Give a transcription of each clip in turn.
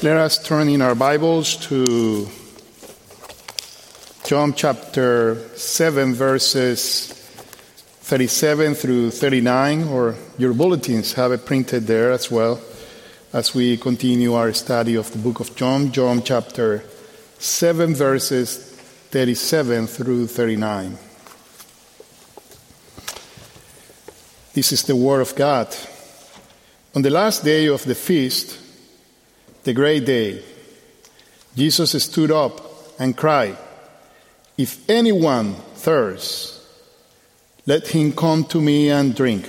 Let us turn in our Bibles to John chapter 7, verses 37 through 39, or your bulletins have it printed there as well as we continue our study of the book of John, John chapter 7, verses 37 through 39. This is the Word of God. On the last day of the feast, the great day, Jesus stood up and cried, If anyone thirsts, let him come to me and drink.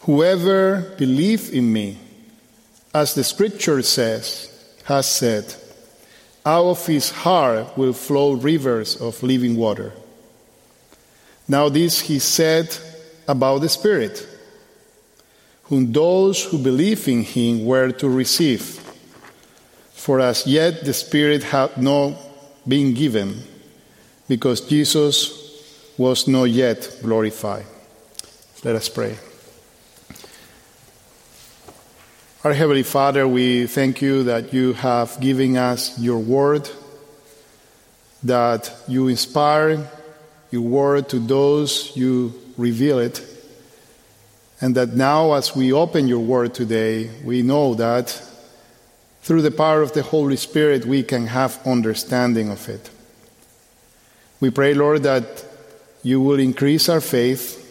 Whoever believes in me, as the scripture says, has said, out of his heart will flow rivers of living water. Now, this he said about the Spirit, whom those who believe in him were to receive. For as yet the Spirit had not been given, because Jesus was not yet glorified. Let us pray. Our Heavenly Father, we thank you that you have given us your word, that you inspire your word to those you reveal it, and that now, as we open your word today, we know that through the power of the Holy Spirit we can have understanding of it. We pray, Lord, that you will increase our faith,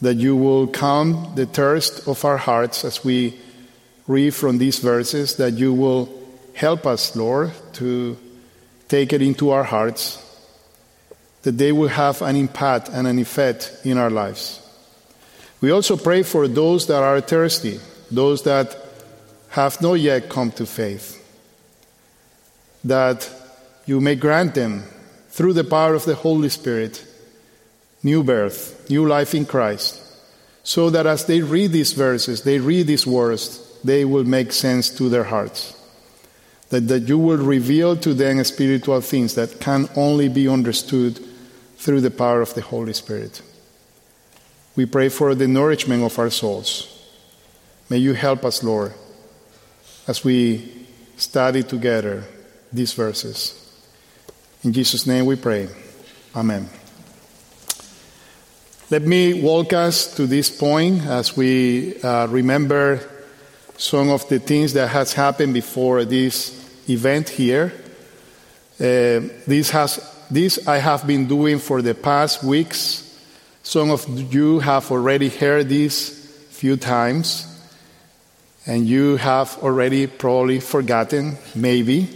that you will calm the thirst of our hearts as we read from these verses, that you will help us, Lord, to take it into our hearts, that they will have an impact and an effect in our lives. We also pray for those that are thirsty, those that have not yet come to faith, that you may grant them, through the power of the Holy Spirit, new birth, new life in Christ, so that as they read these verses, they read these words, they will make sense to their hearts. That, that you will reveal to them spiritual things that can only be understood through the power of the Holy Spirit. We pray for the nourishment of our souls. May you help us, Lord, as we study together these verses. In Jesus' name we pray. Amen. Let me walk us to this point as we uh, remember some of the things that has happened before this event here. Uh, this has this I have been doing for the past weeks some of you have already heard this few times, and you have already probably forgotten, maybe.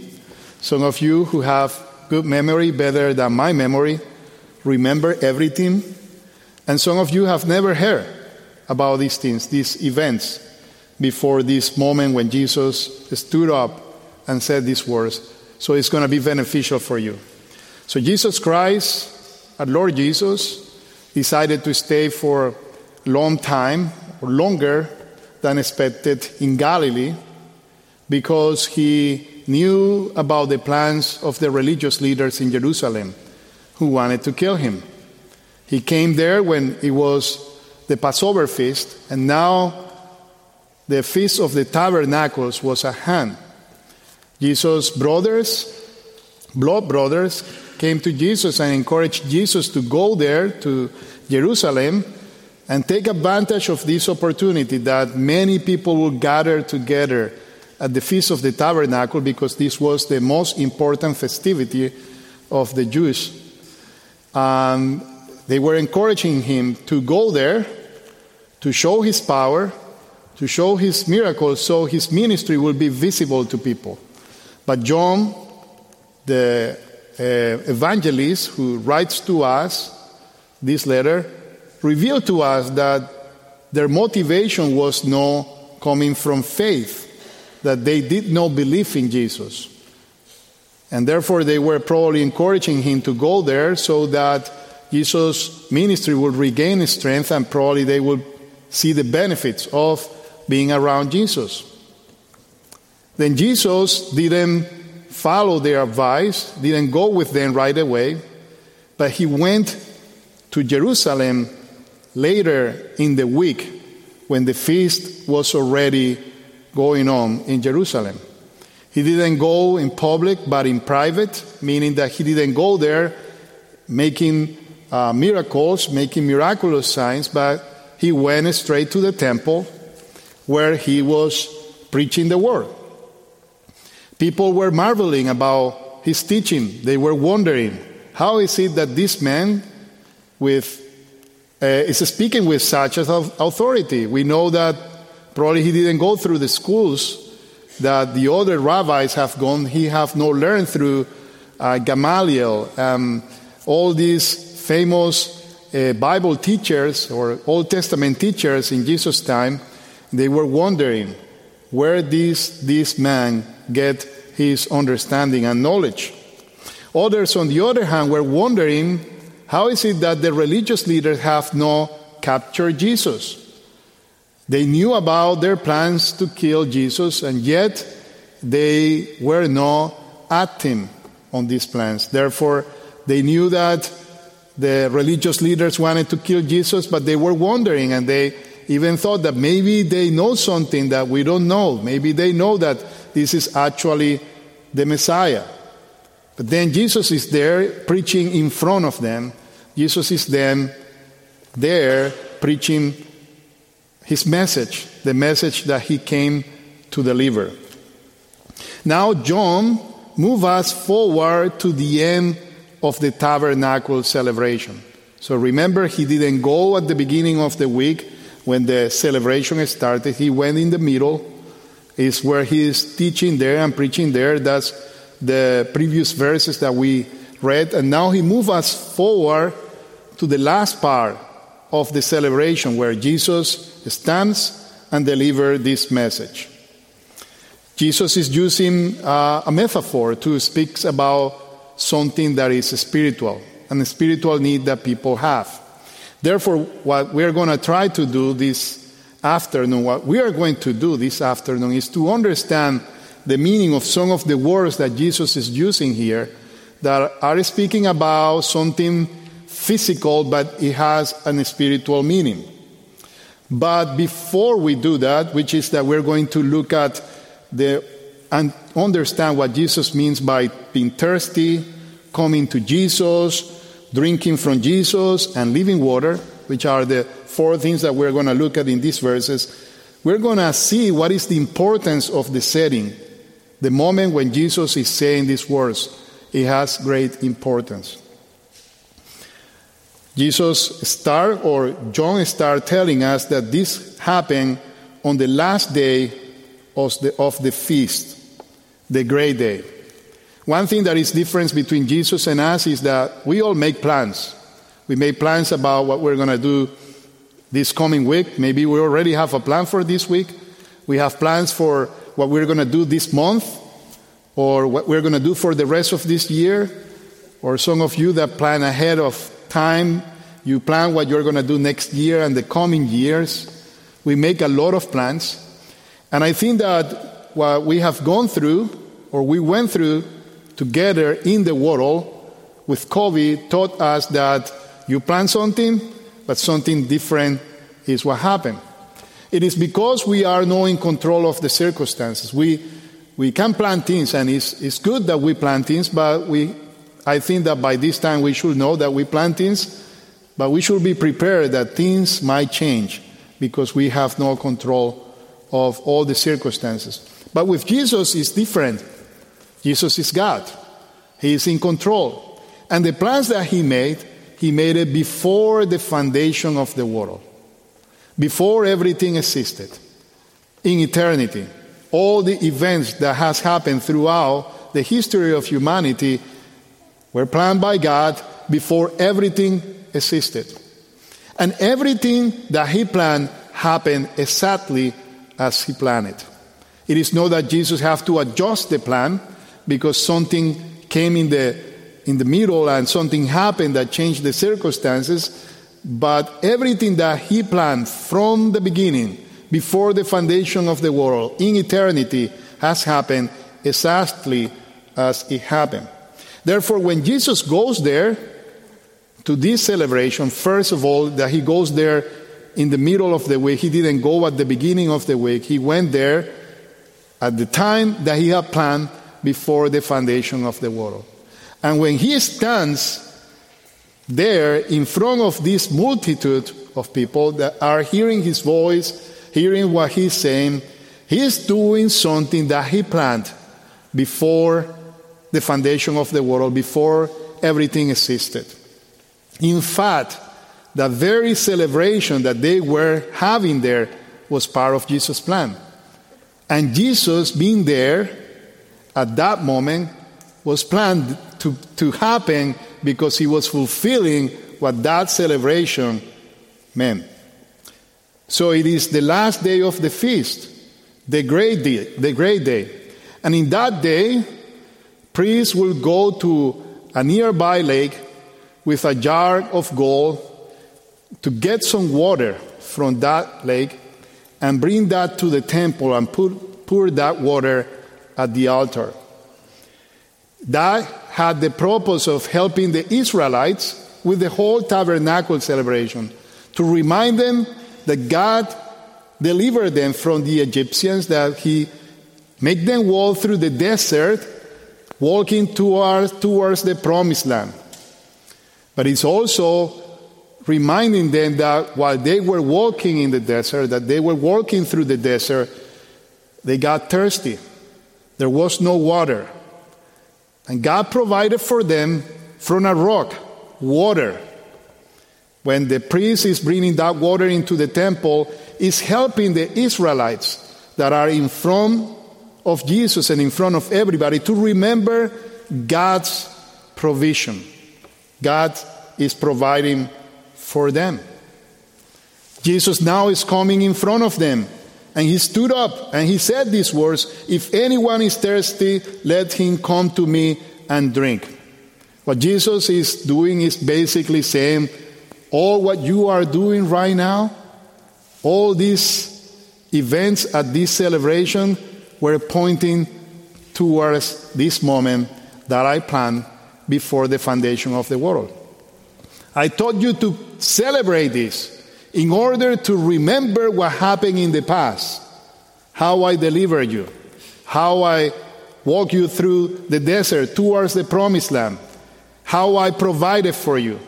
Some of you who have good memory, better than my memory, remember everything. And some of you have never heard about these things, these events, before this moment when Jesus stood up and said these words. So it's going to be beneficial for you. So Jesus Christ, our Lord Jesus, decided to stay for a long time, or longer than expected, in Galilee because he knew about the plans of the religious leaders in Jerusalem who wanted to kill him. He came there when it was the Passover feast, and now the feast of the tabernacles was at hand. Jesus' brothers, blood brothers, came to Jesus and encouraged Jesus to go there to Jerusalem and take advantage of this opportunity that many people will gather together at the Feast of the Tabernacle because this was the most important festivity of the Jews. Um, they were encouraging him to go there to show his power, to show his miracles, so his ministry will be visible to people. But John, the uh, evangelist who writes to us this letter, revealed to us that their motivation was not coming from faith, that they did not believe in Jesus. And therefore, they were probably encouraging him to go there so that Jesus' ministry would regain strength and probably they would see the benefits of being around Jesus. Then Jesus didn't follow their advice, didn't go with them right away, but he went to Jerusalem later in the week when the feast was already going on in Jerusalem. He didn't go in public, but in private, meaning that he didn't go there making uh, miracles, making miraculous signs, but he went straight to the temple where he was preaching the word. People were marveling about his teaching. They were wondering, how is it that this man with, is speaking with such authority? We know that probably he didn't go through the schools that the other rabbis have gone. He have not learned through uh, Gamaliel, um, all these famous uh, Bible teachers or Old Testament teachers in Jesus' time. They were wondering where this, this man get his understanding and knowledge. Others, on the other hand, were wondering how is it that the religious leaders have not captured Jesus? They knew about their plans to kill Jesus, and yet they were not acting on these plans. Therefore, they knew that the religious leaders wanted to kill Jesus, but they were wondering and they even thought that maybe they know something that we don't know. Maybe they know that this is actually the Messiah. But then Jesus is there preaching in front of them. Jesus is then there preaching his message, the message that he came to deliver. Now, John move us forward to the end of the tabernacle celebration. So remember, he didn't go at the beginning of the week when the celebration started. He went in the middle, is where he is teaching there and preaching there. That's the previous verses that we read. And now he moves us forward to the last part of the celebration where Jesus stands and delivers this message. Jesus is using uh, a metaphor to speak about something that is spiritual and a spiritual need that people have. Therefore, what we're going to try to do this afternoon, what we are going to do this afternoon is to understand the meaning of some of the words that Jesus is using here that are speaking about something physical, but it has a spiritual meaning. But before we do that, which is that we're going to look at the and understand what Jesus means by being thirsty, coming to Jesus, drinking from Jesus, and living water, which are the four things that we're going to look at in these verses, we're going to see what is the importance of the setting. The moment when Jesus is saying these words, it has great importance. Jesus start or John start telling us that this happened on the last day of the, of the feast, the great day. One thing that is different between Jesus and us is that we all make plans. We make plans about what we're going to do this coming week. Maybe we already have a plan for this week. We have plans for what we're going to do this month or what we're going to do for the rest of this year. Or some of you that plan ahead of time, you plan what you're going to do next year and the coming years. We make a lot of plans. And I think that what we have gone through or we went through together in the world with COVID taught us that you plan something, but something different is what happened. It is because we are not in control of the circumstances. We, we can plan things, and it's, it's good that we plan things, but we, I think that by this time we should know that we plan things, but we should be prepared that things might change because we have no control of all the circumstances. But with Jesus, it's different. Jesus is God. He is in control. And the plans that he made, he made it before the foundation of the world, before everything existed, in eternity. All the events that has happened throughout the history of humanity were planned by God before everything existed. And everything that he planned happened exactly as he planned it. It is not that Jesus have to adjust the plan because something came in the, in the middle and something happened that changed the circumstances. But everything that He planned from the beginning, before the foundation of the world, in eternity, has happened exactly as it happened. Therefore, when Jesus goes there to this celebration, first of all, that He goes there in the middle of the week, He didn't go at the beginning of the week, He went there at the time that he had planned before the foundation of the world. And when he stands there in front of this multitude of people that are hearing his voice, hearing what he's saying, he's doing something that he planned before the foundation of the world, before everything existed. In fact, the very celebration that they were having there was part of Jesus' plan. And Jesus being there at that moment was planned to, to happen because he was fulfilling what that celebration meant. So it is the last day of the feast, the great day, the great day. And in that day, priests will go to a nearby lake with a jar of gold to get some water from that lake and bring that to the temple and put, pour that water at the altar. That had the purpose of helping the Israelites with the whole tabernacle celebration to remind them that God delivered them from the Egyptians, that He made them walk through the desert, walking towards, towards the promised land. But it's also reminding them that while they were walking in the desert, that they were walking through the desert, they got thirsty. There was no water. And God provided for them from a rock water. When the priest is bringing that water into the temple, is helping the Israelites that are in front of Jesus and in front of everybody to remember God's provision. God is providing for them. Jesus now is coming in front of them. And he stood up and he said these words If anyone is thirsty, let him come to me and drink. What Jesus is doing is basically saying, All what you are doing right now, all these events at this celebration were pointing towards this moment that I planned before the foundation of the world. I taught you to celebrate this in order to remember what happened in the past, how I delivered you, how I walked you through the desert towards the promised land, how I provided for you.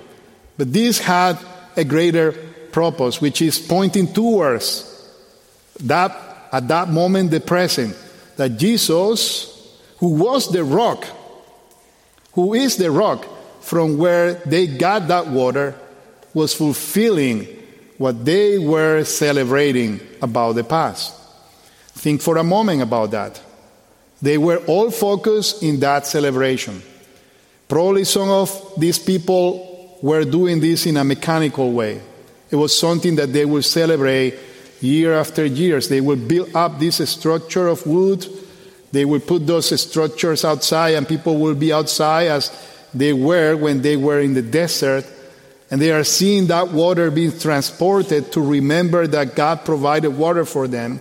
But this had a greater purpose, which is pointing towards that at that moment, the present, that Jesus, who was the rock, who is the rock from where they got that water, was fulfilling what they were celebrating about the past. Think for a moment about that. They were all focused in that celebration. Probably some of these people were doing this in a mechanical way. It was something that they would celebrate year after year. They would build up this structure of wood. They will put those structures outside, and people will be outside as they were when they were in the desert and they are seeing that water being transported to remember that God provided water for them.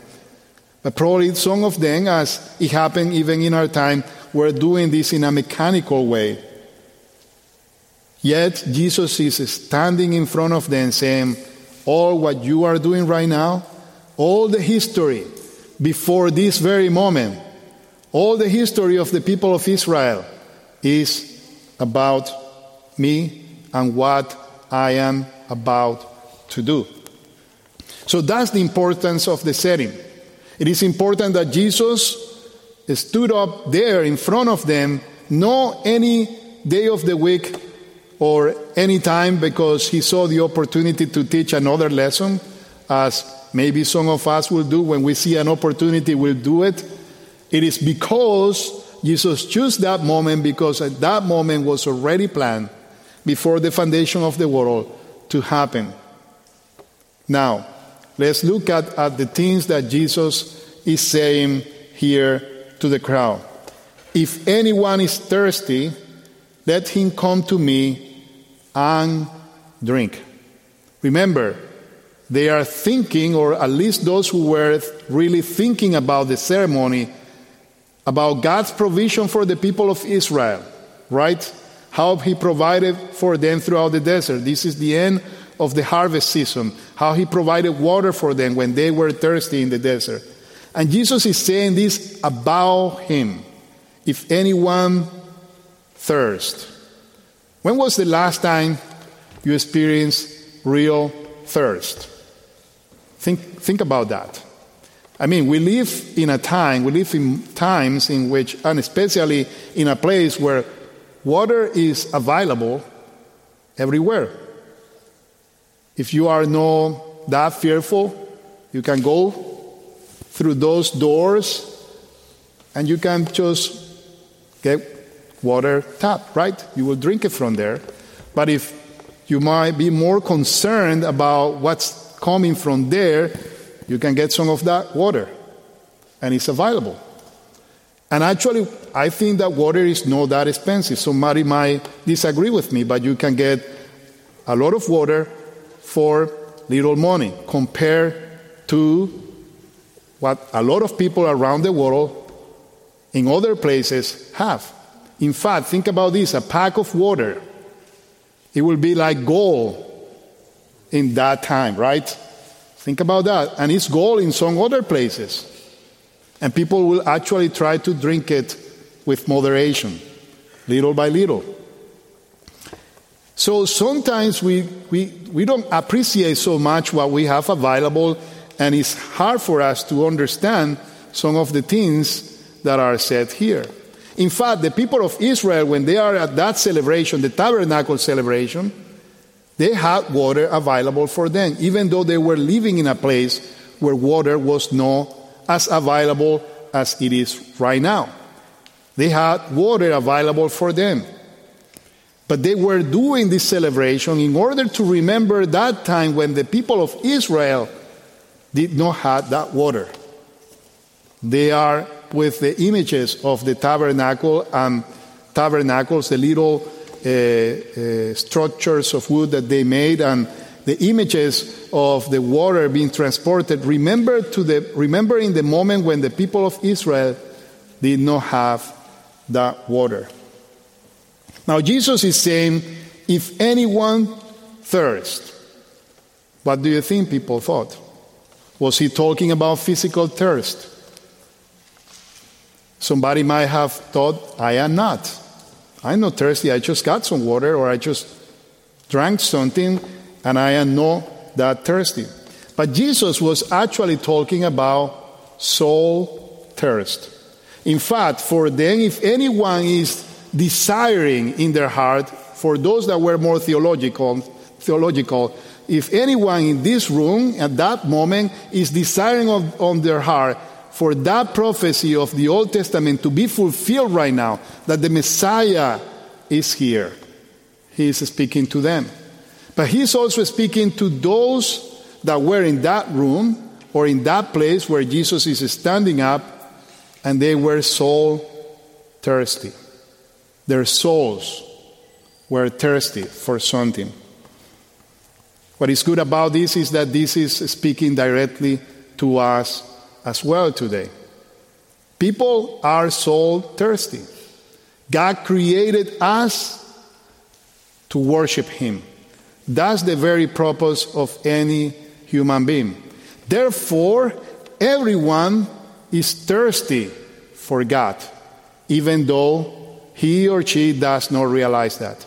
But probably some of them, as it happened even in our time, were doing this in a mechanical way. Yet Jesus is standing in front of them saying, All what you are doing right now, all the history before this very moment, all the history of the people of Israel is about me and what I am about to do. So that's the importance of the setting. It is important that Jesus stood up there in front of them, no any day of the week or any time because he saw the opportunity to teach another lesson, as maybe some of us will do when we see an opportunity, we'll do it. It is because Jesus chose that moment because at that moment was already planned before the foundation of the world to happen. Now, let's look at, at the things that Jesus is saying here to the crowd. If anyone is thirsty, let him come to me and drink. Remember, they are thinking, or at least those who were really thinking about the ceremony, about God's provision for the people of Israel, right? how he provided for them throughout the desert. This is the end of the harvest season, how he provided water for them when they were thirsty in the desert. And Jesus is saying this about him. If anyone thirst. When was the last time you experienced real thirst? Think, think about that. I mean, we live in a time, we live in times in which, and especially in a place where water is available everywhere. If you are not that fearful, you can go through those doors and you can just get water tap, right? You will drink it from there. But if you might be more concerned about what's coming from there, you can get some of that water, and it's available. And actually, I think that water is not that expensive. Somebody might disagree with me, but you can get a lot of water for little money compared to what a lot of people around the world in other places have. In fact, think about this a pack of water, it will be like gold in that time, right? Think about that. And it's gold in some other places. And people will actually try to drink it with moderation, little by little. So sometimes we, we, we don't appreciate so much what we have available, and it's hard for us to understand some of the things that are said here. In fact, the people of Israel, when they are at that celebration, the tabernacle celebration, they had water available for them, even though they were living in a place where water was not as available as it is right now. They had water available for them. But they were doing this celebration in order to remember that time when the people of Israel did not have that water. They are with the images of the tabernacle and tabernacles, the little uh, uh, structures of wood that they made and the images of the water being transported. Remember to the remember in the moment when the people of Israel did not have that water. Now Jesus is saying, if anyone thirst, what do you think people thought? Was he talking about physical thirst? Somebody might have thought, I am not. I'm not thirsty. I just got some water or I just drank something and I am not that thirsty. But Jesus was actually talking about soul thirst. In fact, for them, if anyone is desiring in their heart, for those that were more theological, theological, if anyone in this room at that moment is desiring on their heart for that prophecy of the Old Testament to be fulfilled right now, that the Messiah is here. He is speaking to them. But he's also speaking to those that were in that room or in that place where Jesus is standing up and they were soul thirsty. Their souls were thirsty for something. What is good about this is that this is speaking directly to us as well today. People are soul thirsty. God created us to worship Him. That's the very purpose of any human being. Therefore, everyone is thirsty for God, even though he or she does not realize that.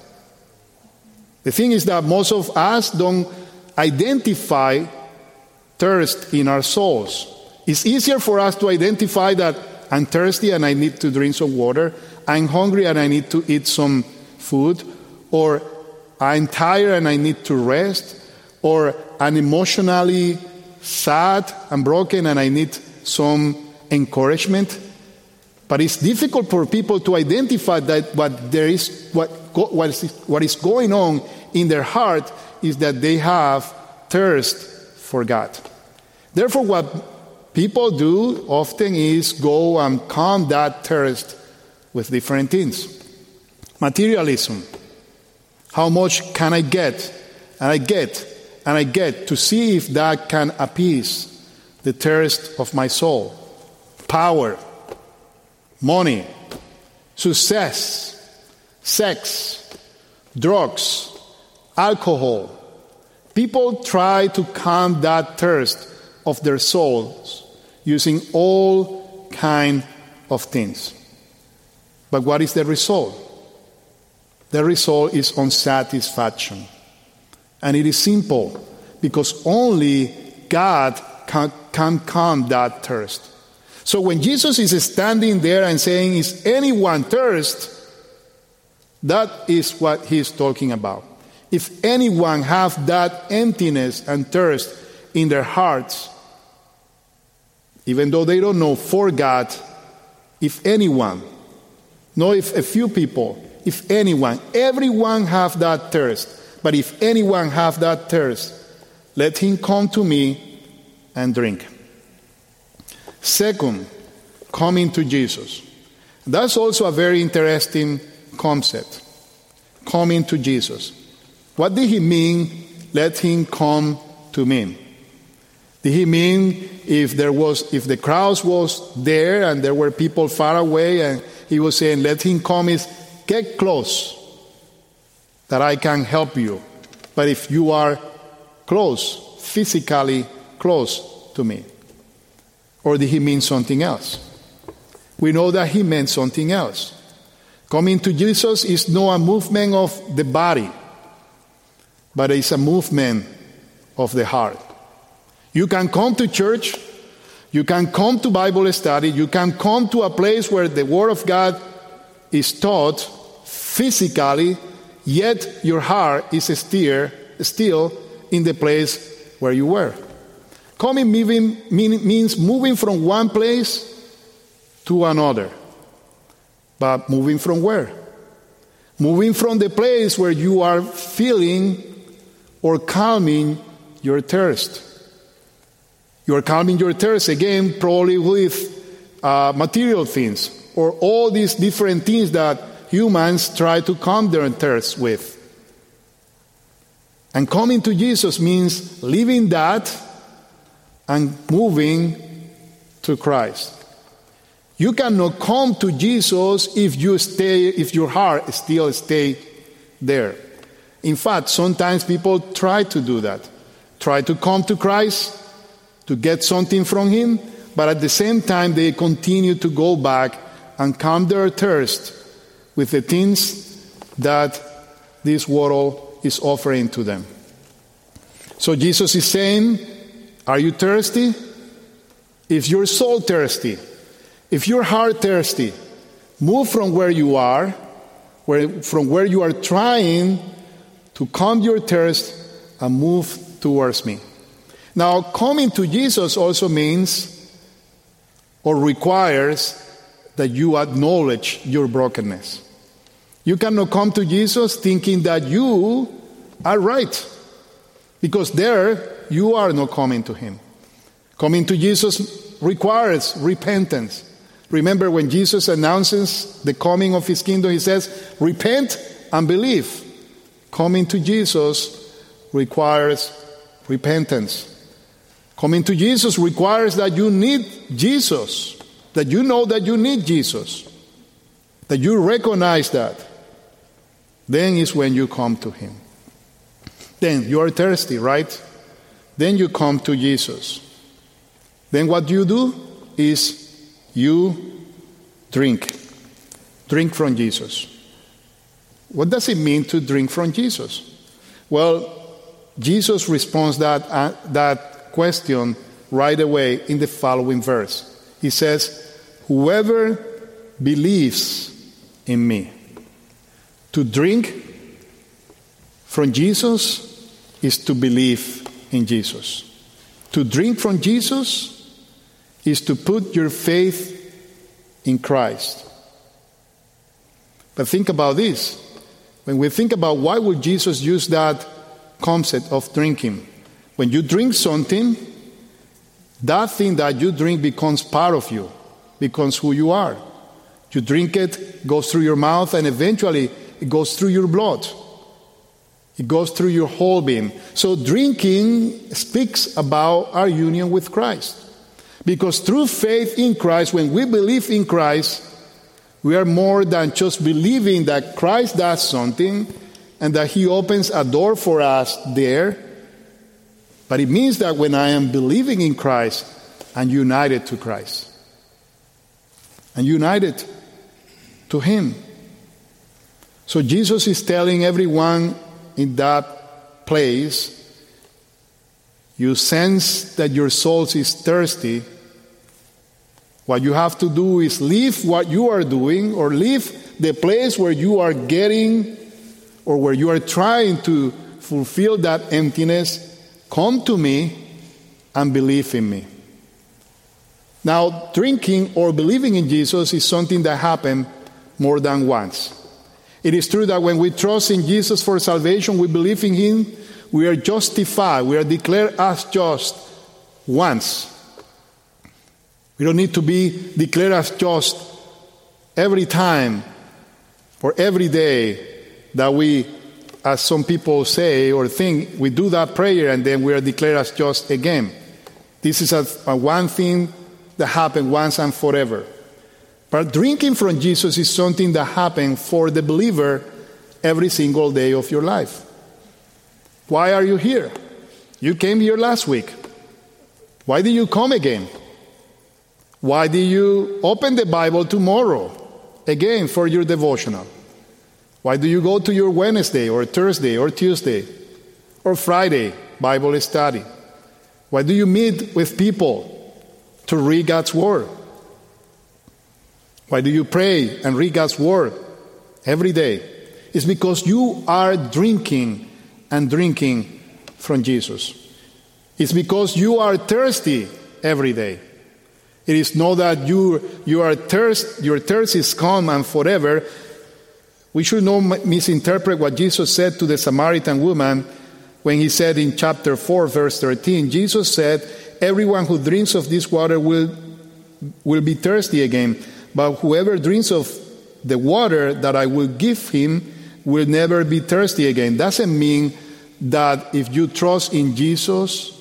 The thing is that most of us don't identify thirst in our souls. It's easier for us to identify that I'm thirsty and I need to drink some water, I'm hungry and I need to eat some food, or I'm tired and I need to rest, or I'm emotionally sad and broken and I need some encouragement. But it's difficult for people to identify that what there is, what, what, is, what is going on in their heart is that they have thirst for God. Therefore, what people do often is go and calm that thirst with different things. Materialism. How much can I get? And I get, and I get to see if that can appease the thirst of my soul. Power, money, success, sex, drugs, alcohol. People try to calm that thirst of their souls using all kind of things. But what is the result? The result is unsatisfaction. And it is simple because only God can, can calm that thirst. So when Jesus is standing there and saying, Is anyone thirst? That is what he's talking about. If anyone have that emptiness and thirst in their hearts, even though they don't know for God, if anyone, not if a few people, if anyone, everyone have that thirst. But if anyone have that thirst, let him come to me and drink. Second, coming to Jesus. That's also a very interesting concept. Coming to Jesus. What did he mean? Let him come to me. Did he mean if there was if the crowds was there and there were people far away and he was saying, Let him come is get close that I can help you. But if you are close, physically close to me. Or did he mean something else? We know that he meant something else. Coming to Jesus is not a movement of the body, but it's a movement of the heart. You can come to church, you can come to Bible study, you can come to a place where the Word of God is taught physically, yet your heart is still, still in the place where you were. Coming moving, means moving from one place to another. But moving from where? Moving from the place where you are feeling or calming your thirst. You are calming your thirst again, probably with uh, material things or all these different things that humans try to calm their thirst with. And coming to Jesus means leaving that and moving to Christ. You cannot come to Jesus if you stay if your heart still stay there. In fact, sometimes people try to do that. Try to come to Christ to get something from him, but at the same time they continue to go back and calm their thirst with the things that this world is offering to them. So Jesus is saying, are you thirsty? If you're soul thirsty, if you're heart thirsty, move from where you are, where, from where you are trying to calm your thirst and move towards me. Now, coming to Jesus also means or requires that you acknowledge your brokenness. You cannot come to Jesus thinking that you are right, because there you are not coming to Him. Coming to Jesus requires repentance. Remember when Jesus announces the coming of His kingdom, He says, Repent and believe. Coming to Jesus requires repentance. Coming to Jesus requires that you need Jesus, that you know that you need Jesus, that you recognize that. Then is when you come to Him. Then you are thirsty, right? Then you come to Jesus. Then what you do is you drink. Drink from Jesus. What does it mean to drink from Jesus? Well, Jesus responds that, uh, that question right away in the following verse. He says, Whoever believes in me, to drink from Jesus is to believe in Jesus. To drink from Jesus is to put your faith in Christ. But think about this. When we think about why would Jesus use that concept of drinking? When you drink something, that thing that you drink becomes part of you, becomes who you are. You drink it, goes through your mouth, and eventually it goes through your blood. It goes through your whole being. So drinking speaks about our union with Christ. Because through faith in Christ, when we believe in Christ, we are more than just believing that Christ does something and that He opens a door for us there. But it means that when I am believing in Christ, and united to Christ. And united to Him. So Jesus is telling everyone in that place you sense that your soul is thirsty, what you have to do is leave what you are doing or leave the place where you are getting or where you are trying to fulfill that emptiness. Come to me and believe in me. Now, drinking or believing in Jesus is something that happened more than once. It is true that when we trust in Jesus for salvation, we believe in Him, we are justified, we are declared as just once. We don't need to be declared as just every time or every day that we, as some people say or think, we do that prayer and then we are declared as just again. This is a, a one thing that happened once and forever. But drinking from Jesus is something that happens for the believer every single day of your life. Why are you here? You came here last week. Why did you come again? Why did you open the Bible tomorrow again for your devotional? Why do you go to your Wednesday or Thursday or Tuesday or Friday Bible study? Why do you meet with people to read God's Word? Why do you pray and read God's Word every day? It's because you are drinking and drinking from Jesus. It's because you are thirsty every day. It is not that you, you are thirst, your thirst is calm and forever. We should not misinterpret what Jesus said to the Samaritan woman when he said in chapter 4, verse 13. Jesus said, Everyone who drinks of this water will, will be thirsty again, but whoever drinks of the water that I will give him will never be thirsty again. Doesn't mean that if you trust in Jesus,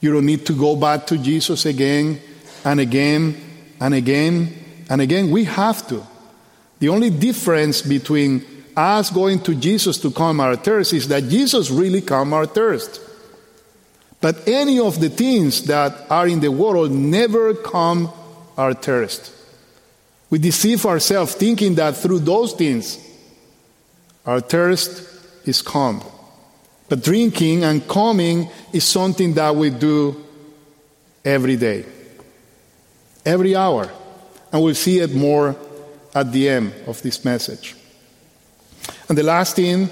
you don't need to go back to Jesus again and again and again and again. We have to. The only difference between us going to Jesus to calm our thirst is that Jesus really calm our thirst. But any of the things that are in the world never calm our thirst. We deceive ourselves thinking that through those things our thirst is calm. But drinking and calming is something that we do every day, every hour. And we'll see it more at the end of this message. And the last thing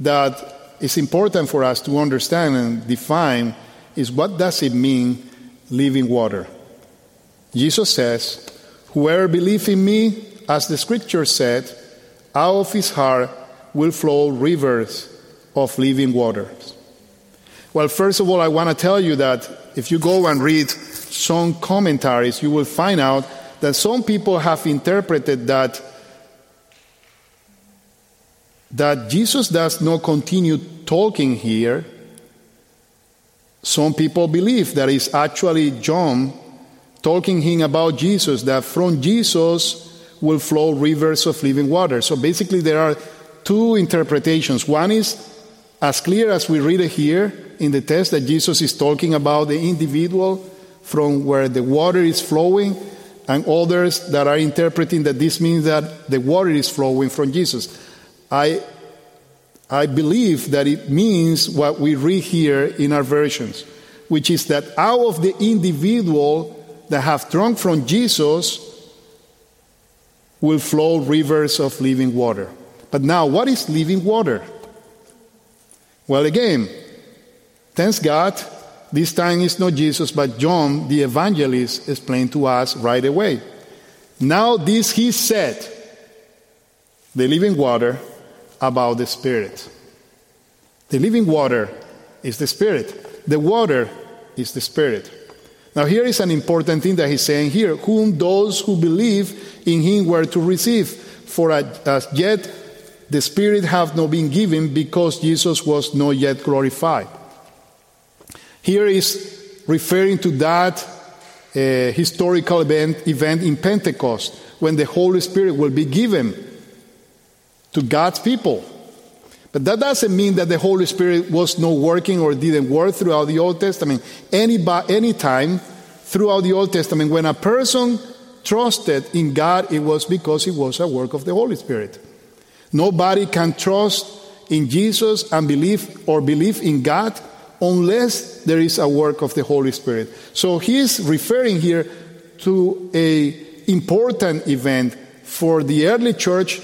that is important for us to understand and define is what does it mean living water? Jesus says, Whoever believes in me, as the scripture said, out of his heart will flow rivers of living waters. Well, first of all, I want to tell you that if you go and read some commentaries, you will find out that some people have interpreted that that Jesus does not continue talking here. Some people believe that it's actually John talking him about Jesus, that from Jesus will flow rivers of living water. So basically, there are two interpretations. One is as clear as we read it here in the text that Jesus is talking about the individual from where the water is flowing, and others that are interpreting that this means that the water is flowing from Jesus. I, I believe that it means what we read here in our versions, which is that out of the individual that have drunk from Jesus will flow rivers of living water. But now, what is living water? Well, again, thanks God, this time it's not Jesus, but John the evangelist explained to us right away. Now, this he said, the living water about the Spirit. The living water is the Spirit. The water is the Spirit. Now, here is an important thing that he's saying here whom those who believe in him were to receive. For as yet the Spirit have not been given because Jesus was not yet glorified. Here is referring to that uh, historical event, event in Pentecost when the Holy Spirit will be given to God's people. But that doesn't mean that the Holy Spirit was not working or didn't work throughout the Old Testament. Any, any time throughout the Old Testament, when a person trusted in God, it was because it was a work of the Holy Spirit. Nobody can trust in Jesus and believe or believe in God unless there is a work of the Holy Spirit. So he is referring here to a important event for the early church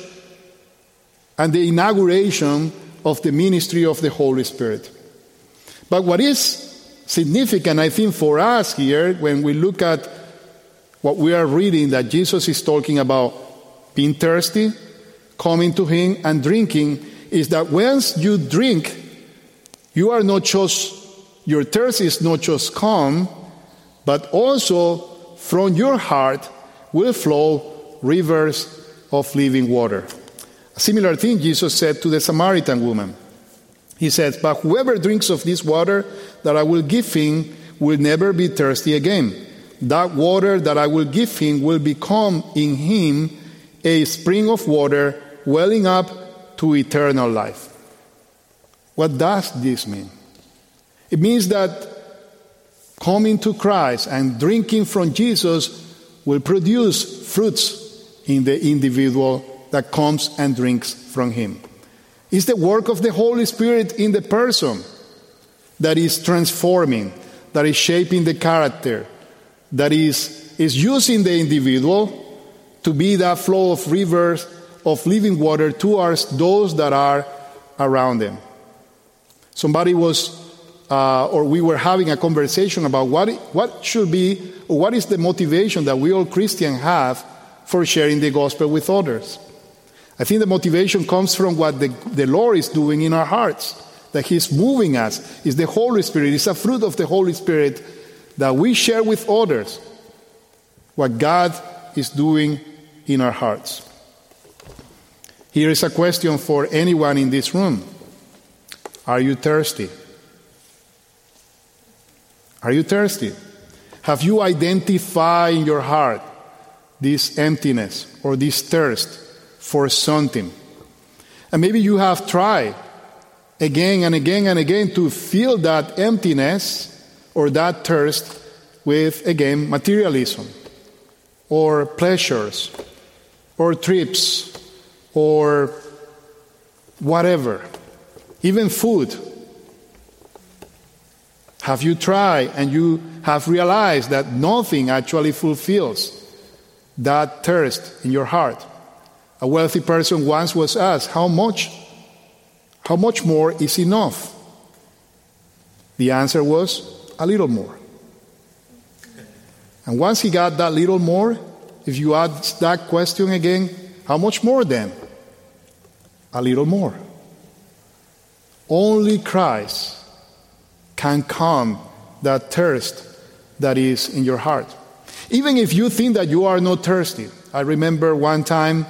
and the inauguration of the ministry of the Holy Spirit. But what is significant, I think, for us here, when we look at what we are reading, that Jesus is talking about being thirsty, coming to Him, and drinking, is that once you drink, you are not just, your thirst is not just calm, but also from your heart will flow rivers of living water. A similar thing Jesus said to the Samaritan woman. He says, But whoever drinks of this water that I will give him will never be thirsty again. That water that I will give him will become in him a spring of water welling up to eternal life. What does this mean? It means that coming to Christ and drinking from Jesus will produce fruits in the individual that comes and drinks from him. It's the work of the Holy Spirit in the person that is transforming, that is shaping the character, that is, is using the individual to be that flow of rivers of living water towards those that are around them. Somebody was, uh, or we were having a conversation about what, what should be, or what is the motivation that we all Christians have for sharing the gospel with others. I think the motivation comes from what the, the Lord is doing in our hearts, that He's moving us. It's the Holy Spirit, it's a fruit of the Holy Spirit that we share with others what God is doing in our hearts. Here is a question for anyone in this room Are you thirsty? Are you thirsty? Have you identified in your heart this emptiness or this thirst for something? And maybe you have tried again and again and again to fill that emptiness or that thirst with, again, materialism or pleasures or trips or whatever, even food. Have you tried and you have realized that nothing actually fulfills that thirst in your heart? A wealthy person once was asked, How much? How much more is enough? The answer was, A little more. And once he got that little more, if you ask that question again, how much more then? A little more. Only Christ can calm that thirst that is in your heart. Even if you think that you are not thirsty. I remember one time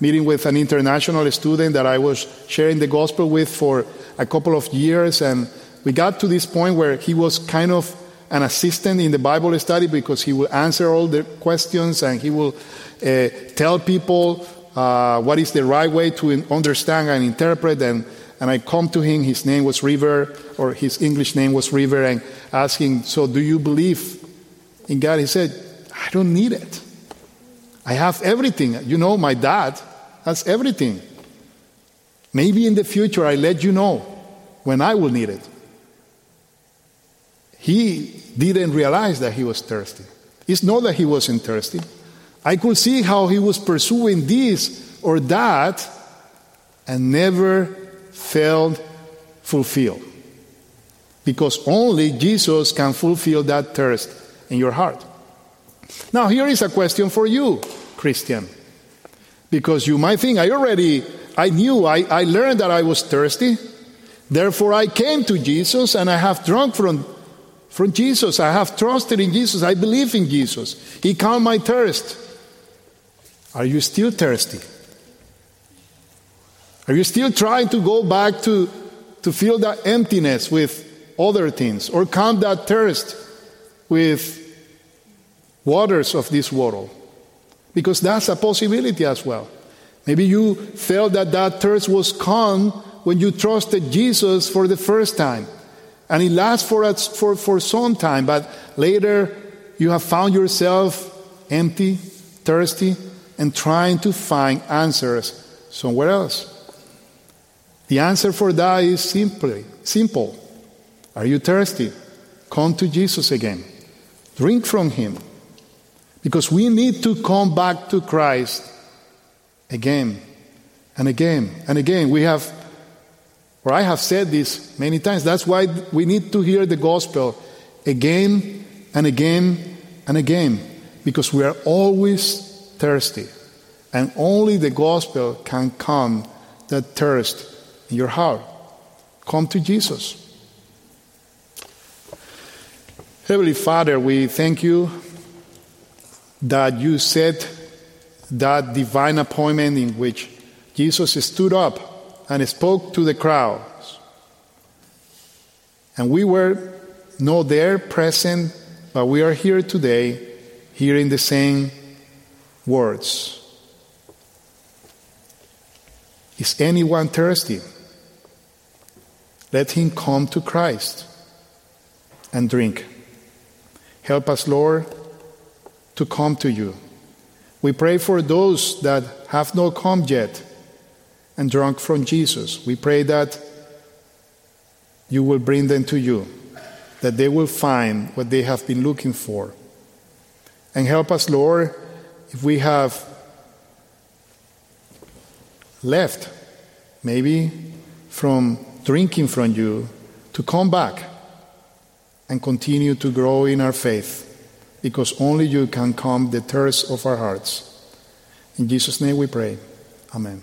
meeting with an international student that I was sharing the gospel with for a couple of years, and we got to this point where he was kind of an assistant in the Bible study because he will answer all the questions and he will uh, tell people uh, what is the right way to understand and interpret. And, and I come to him, his name was River, or his English name was River, and asking, So do you believe in God? He said, I don't need it. I have everything. You know, my dad has everything. Maybe in the future I let you know when I will need it. He didn't realize that he was thirsty. It's not that he wasn't thirsty. I could see how he was pursuing this or that and never felt fulfilled. Because only Jesus can fulfill that thirst in your heart. Now, here is a question for you, Christian. Because you might think, I already, I knew, I, I learned that I was thirsty. Therefore, I came to Jesus and I have drunk from from Jesus. I have trusted in Jesus. I believe in Jesus. He calmed my thirst. Are you still thirsty? Are you still trying to go back to, to fill that emptiness with other things or calm that thirst with waters of this world? Because that's a possibility as well. Maybe you felt that that thirst was calm when you trusted Jesus for the first time. And it lasts for, for, for some time, but later you have found yourself empty, thirsty, and trying to find answers somewhere else. The answer for that is simply simple. Are you thirsty? Come to Jesus again. Drink from him. Because we need to come back to Christ again and again and again. We have or I have said this many times. That's why we need to hear the gospel again and again and again because we are always thirsty. And only the gospel can calm that thirst in your heart. Come to Jesus. Heavenly Father, we thank you that you set that divine appointment in which Jesus stood up and spoke to the crowds. And we were not there present, but we are here today hearing the same words. Is anyone thirsty? Let him come to Christ and drink. Help us, Lord, to come to you. We pray for those that have not come yet and drunk from Jesus. We pray that you will bring them to you, that they will find what they have been looking for. And help us, Lord, if we have left, maybe from drinking from you, to come back and continue to grow in our faith, because only you can calm the thirst of our hearts. In Jesus' name we pray. Amen.